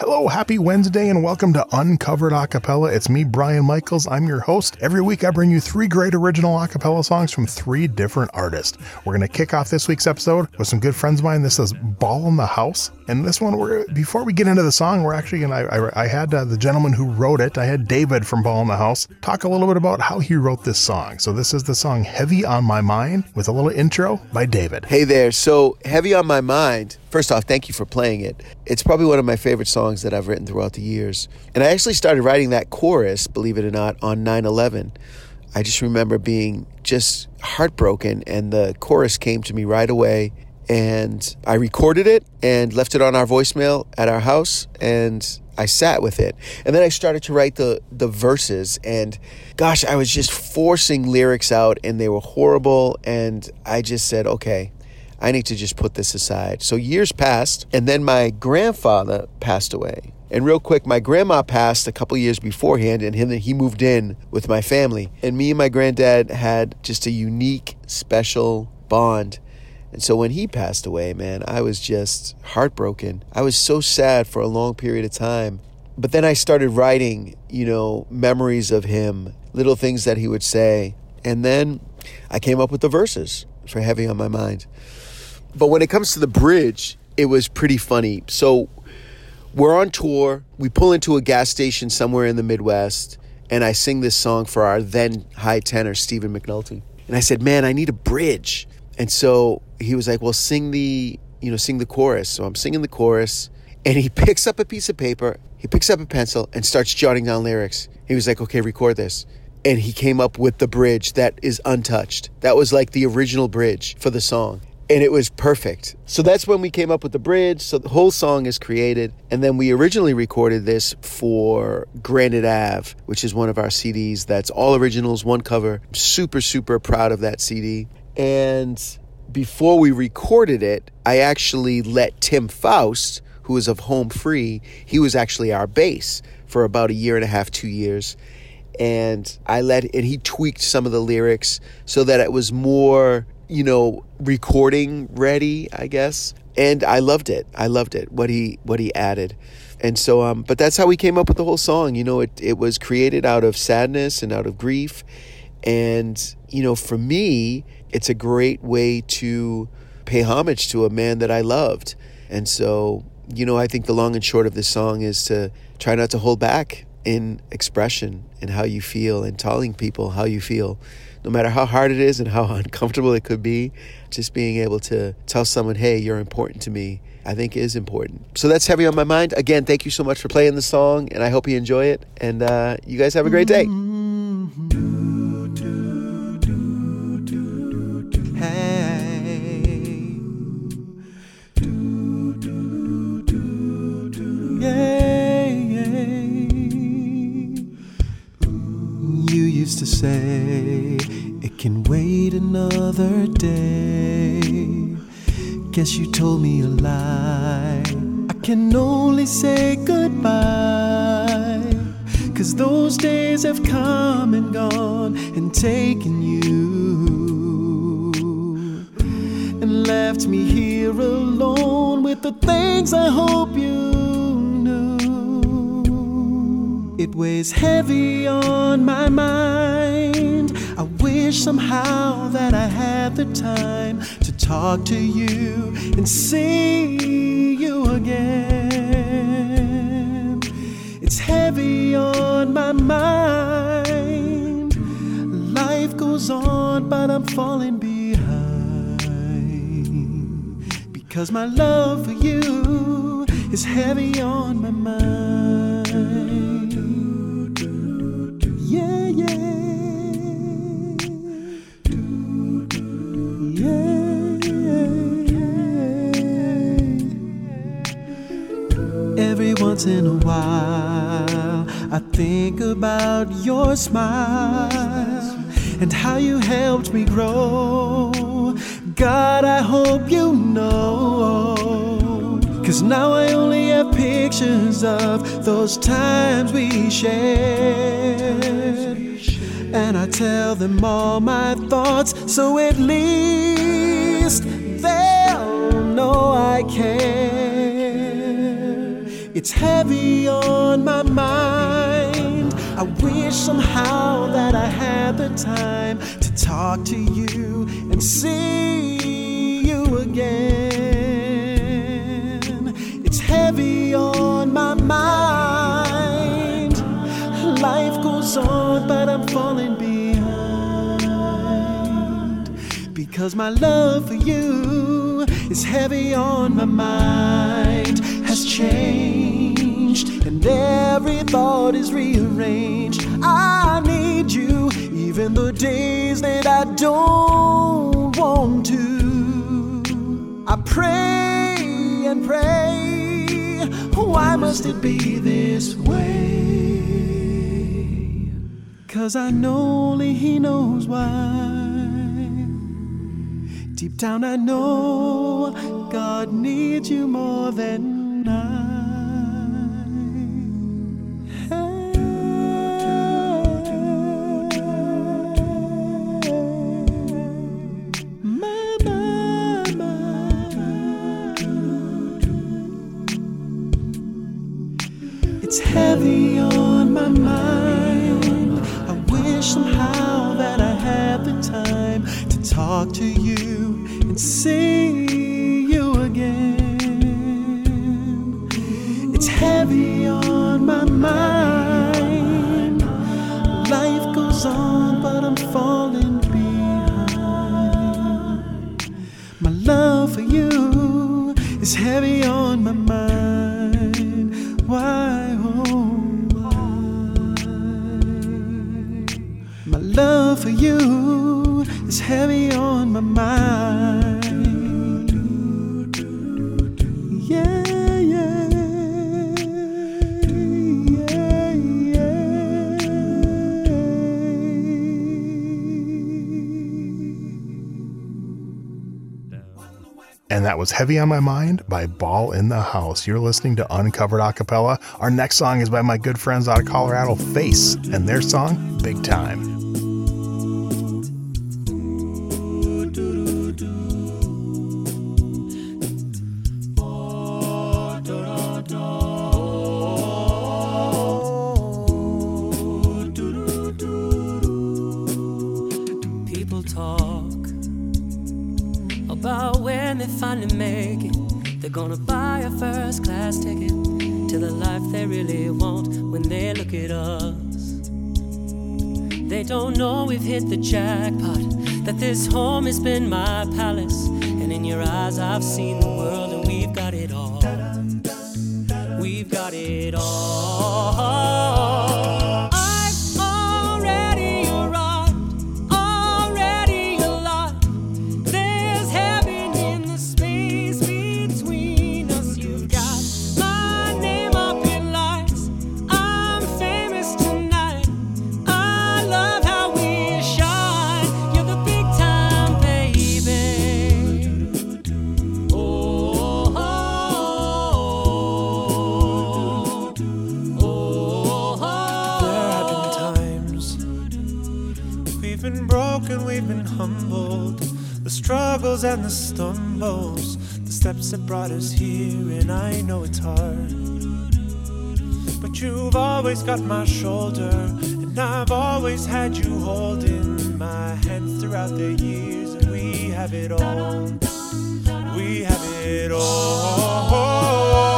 Hello, happy Wednesday, and welcome to Uncovered Acapella. It's me, Brian Michaels. I'm your host. Every week, I bring you three great original acapella songs from three different artists. We're going to kick off this week's episode with some good friends of mine. This is Ball in the House, and this one, we're before we get into the song, we're actually going to. I, had uh, the gentleman who wrote it. I had David from Ball in the House talk a little bit about how he wrote this song. So this is the song "Heavy on My Mind" with a little intro by David. Hey there. So, Heavy on My Mind, first off, thank you for playing it. It's probably one of my favorite songs that I've written throughout the years. And I actually started writing that chorus, believe it or not, on 9 11. I just remember being just heartbroken, and the chorus came to me right away. And I recorded it and left it on our voicemail at our house, and I sat with it. And then I started to write the, the verses, and gosh, I was just forcing lyrics out, and they were horrible. And I just said, okay, I need to just put this aside. So years passed, and then my grandfather passed away. And real quick, my grandma passed a couple years beforehand, and him he moved in with my family. And me and my granddad had just a unique, special bond. And so when he passed away, man, I was just heartbroken. I was so sad for a long period of time. But then I started writing, you know, memories of him, little things that he would say. And then I came up with the verses for Heavy on My Mind. But when it comes to the bridge, it was pretty funny. So we're on tour. We pull into a gas station somewhere in the Midwest, and I sing this song for our then high tenor, Stephen McNulty. And I said, "Man, I need a bridge." And so he was like, "Well, sing the, you know, sing the chorus." So I'm singing the chorus, and he picks up a piece of paper, he picks up a pencil, and starts jotting down lyrics. He was like, "Okay, record this." And he came up with the bridge that is untouched. That was like the original bridge for the song and it was perfect. So that's when we came up with the bridge. So the whole song is created. And then we originally recorded this for Granite Ave, which is one of our CDs that's all originals, one cover. I'm super, super proud of that CD. And before we recorded it, I actually let Tim Foust, who is of Home Free, he was actually our bass for about a year and a half, two years. And I let, and he tweaked some of the lyrics so that it was more you know, recording ready, I guess. And I loved it. I loved it. What he what he added. And so um but that's how we came up with the whole song. You know, it it was created out of sadness and out of grief. And, you know, for me, it's a great way to pay homage to a man that I loved. And so, you know, I think the long and short of this song is to try not to hold back in expression and how you feel and telling people how you feel no matter how hard it is and how uncomfortable it could be, just being able to tell someone, hey, you're important to me, I think is important. So that's heavy on my mind. Again, thank you so much for playing the song, and I hope you enjoy it. And uh, you guys have a great day. You told me a lie. I can only say goodbye. Cause those days have come and gone and taken you. And left me here alone with the things I hope you knew. It weighs heavy on my mind. I wish somehow that I had the time talk to you and see you again. It's heavy on my mind. Life goes on, but I'm falling behind because my love for you is heavy on my mind. Yeah, yeah. Once in a while I think about your smile and how you helped me grow. God, I hope you know. Cause now I only have pictures of those times we shared. And I tell them all my thoughts, so at least they'll know I care. Heavy on my mind. I wish somehow that I had the time to talk to you and see you again. It's heavy on my mind. Life goes on, but I'm falling behind. Because my love for you is heavy on my mind, has changed, and every thought is rearranged. I need you, even the days that I don't want to. I pray and pray. Why must it be this way? Cause I know only He knows why. Deep down, I know God needs you more than It's And that was Heavy on My Mind by Ball in the House. You're listening to Uncovered Acapella. Our next song is by my good friends out of Colorado, Face, and their song, Big Time. Finally make it. They're gonna buy a first class ticket to the life they really want when they look at us. They don't know we've hit the jackpot, that this home has been my palace. And in your eyes, I've seen the world, and we've got it all. We've got it all. We've been broken, we've been humbled. The struggles and the stumbles, the steps that brought us here, and I know it's hard. But you've always got my shoulder, and I've always had you holding my hands throughout the years, and we have it all. We have it all.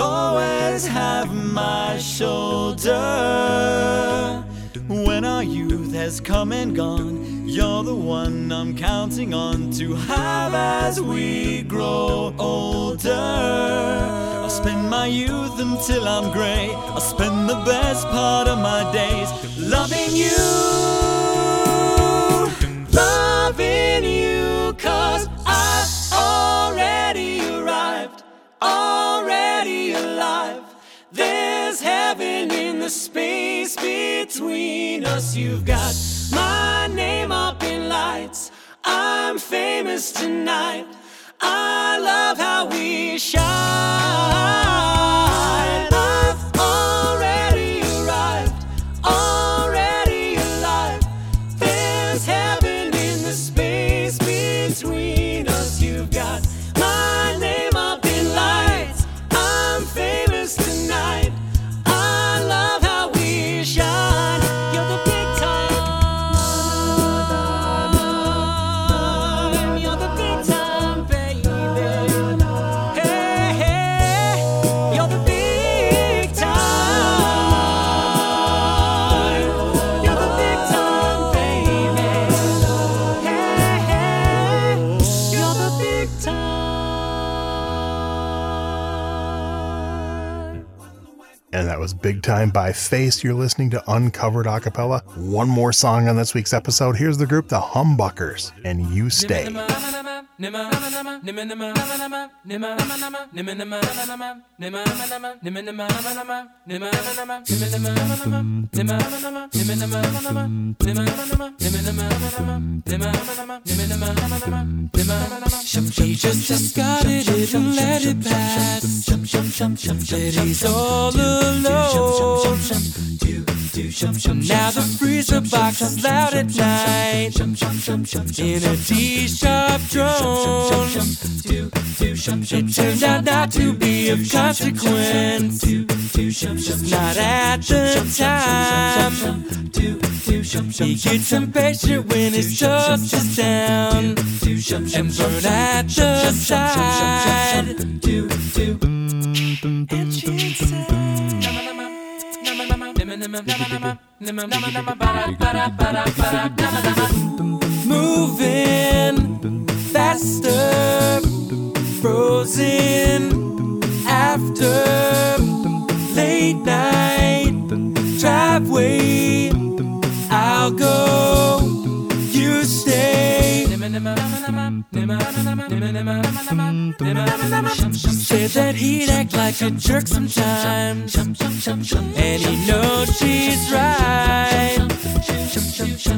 Always have my shoulder. When our youth has come and gone, you're the one I'm counting on to have as we grow older. I'll spend my youth until I'm gray. I'll spend the best part of my days loving you. Loving you, cause space between us. You've got my name up in lights. I'm famous tonight. I love how we shine. And that was Big Time by Face. You're listening to Uncovered Acapella. One more song on this week's episode. Here's the group, the Humbuckers, and You Stay. He just discarded it and let it pass. That all alone. Now the freezer box is loud at night. In a D-sharp drone. It turned out not to be of consequence. Not at the time. He gets impatient when his toast is down and burn at the side. Moving faster, frozen after late night driveway. I'll go, you stay. Said that he'd act like a jerk sometimes, she's right.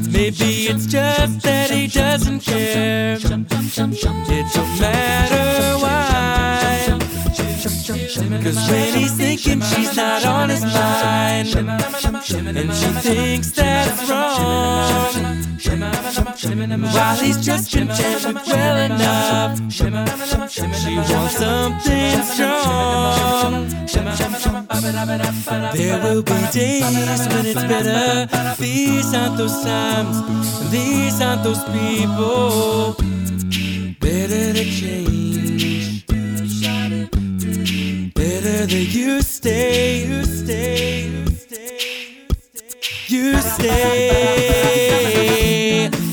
Maybe it's just that he doesn't care. It don't matter why. Cause when he's thinking she's not on his mind, and she thinks that's wrong. While he's just content with well enough, she wants something strong. There will be days when it's better. These aren't those times, these aren't those people. Better to change. That you stay, you stay, you stay, you stay.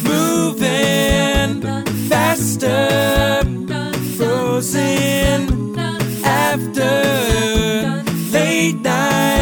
Moving faster, frozen after late night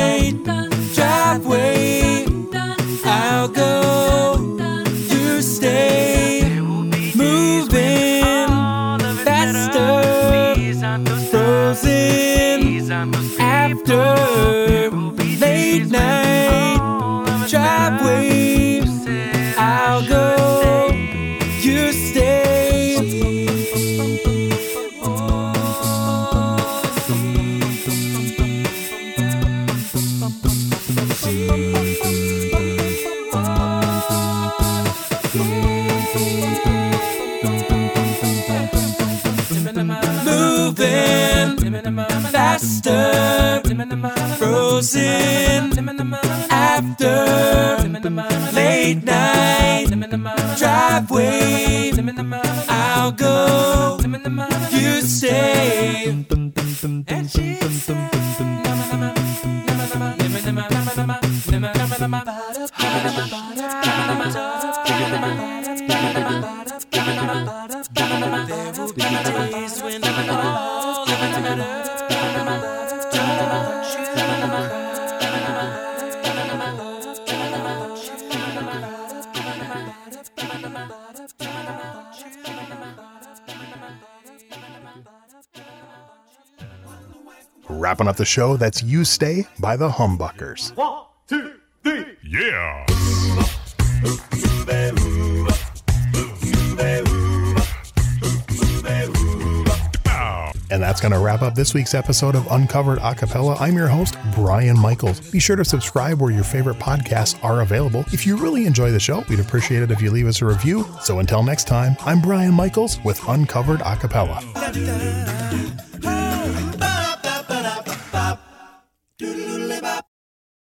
Moving faster, frozen There Wrapping up the show, that's You Stay by the Humbuckers. One, two, three. Yeah. And that's going to wrap up this week's episode of Uncovered Acapella. I'm your host, Brian Michaels. Be sure to subscribe where your favorite podcasts are available. If you really enjoy the show, we'd appreciate it if you leave us a review. So until next time, I'm Brian Michaels with Uncovered Acapella.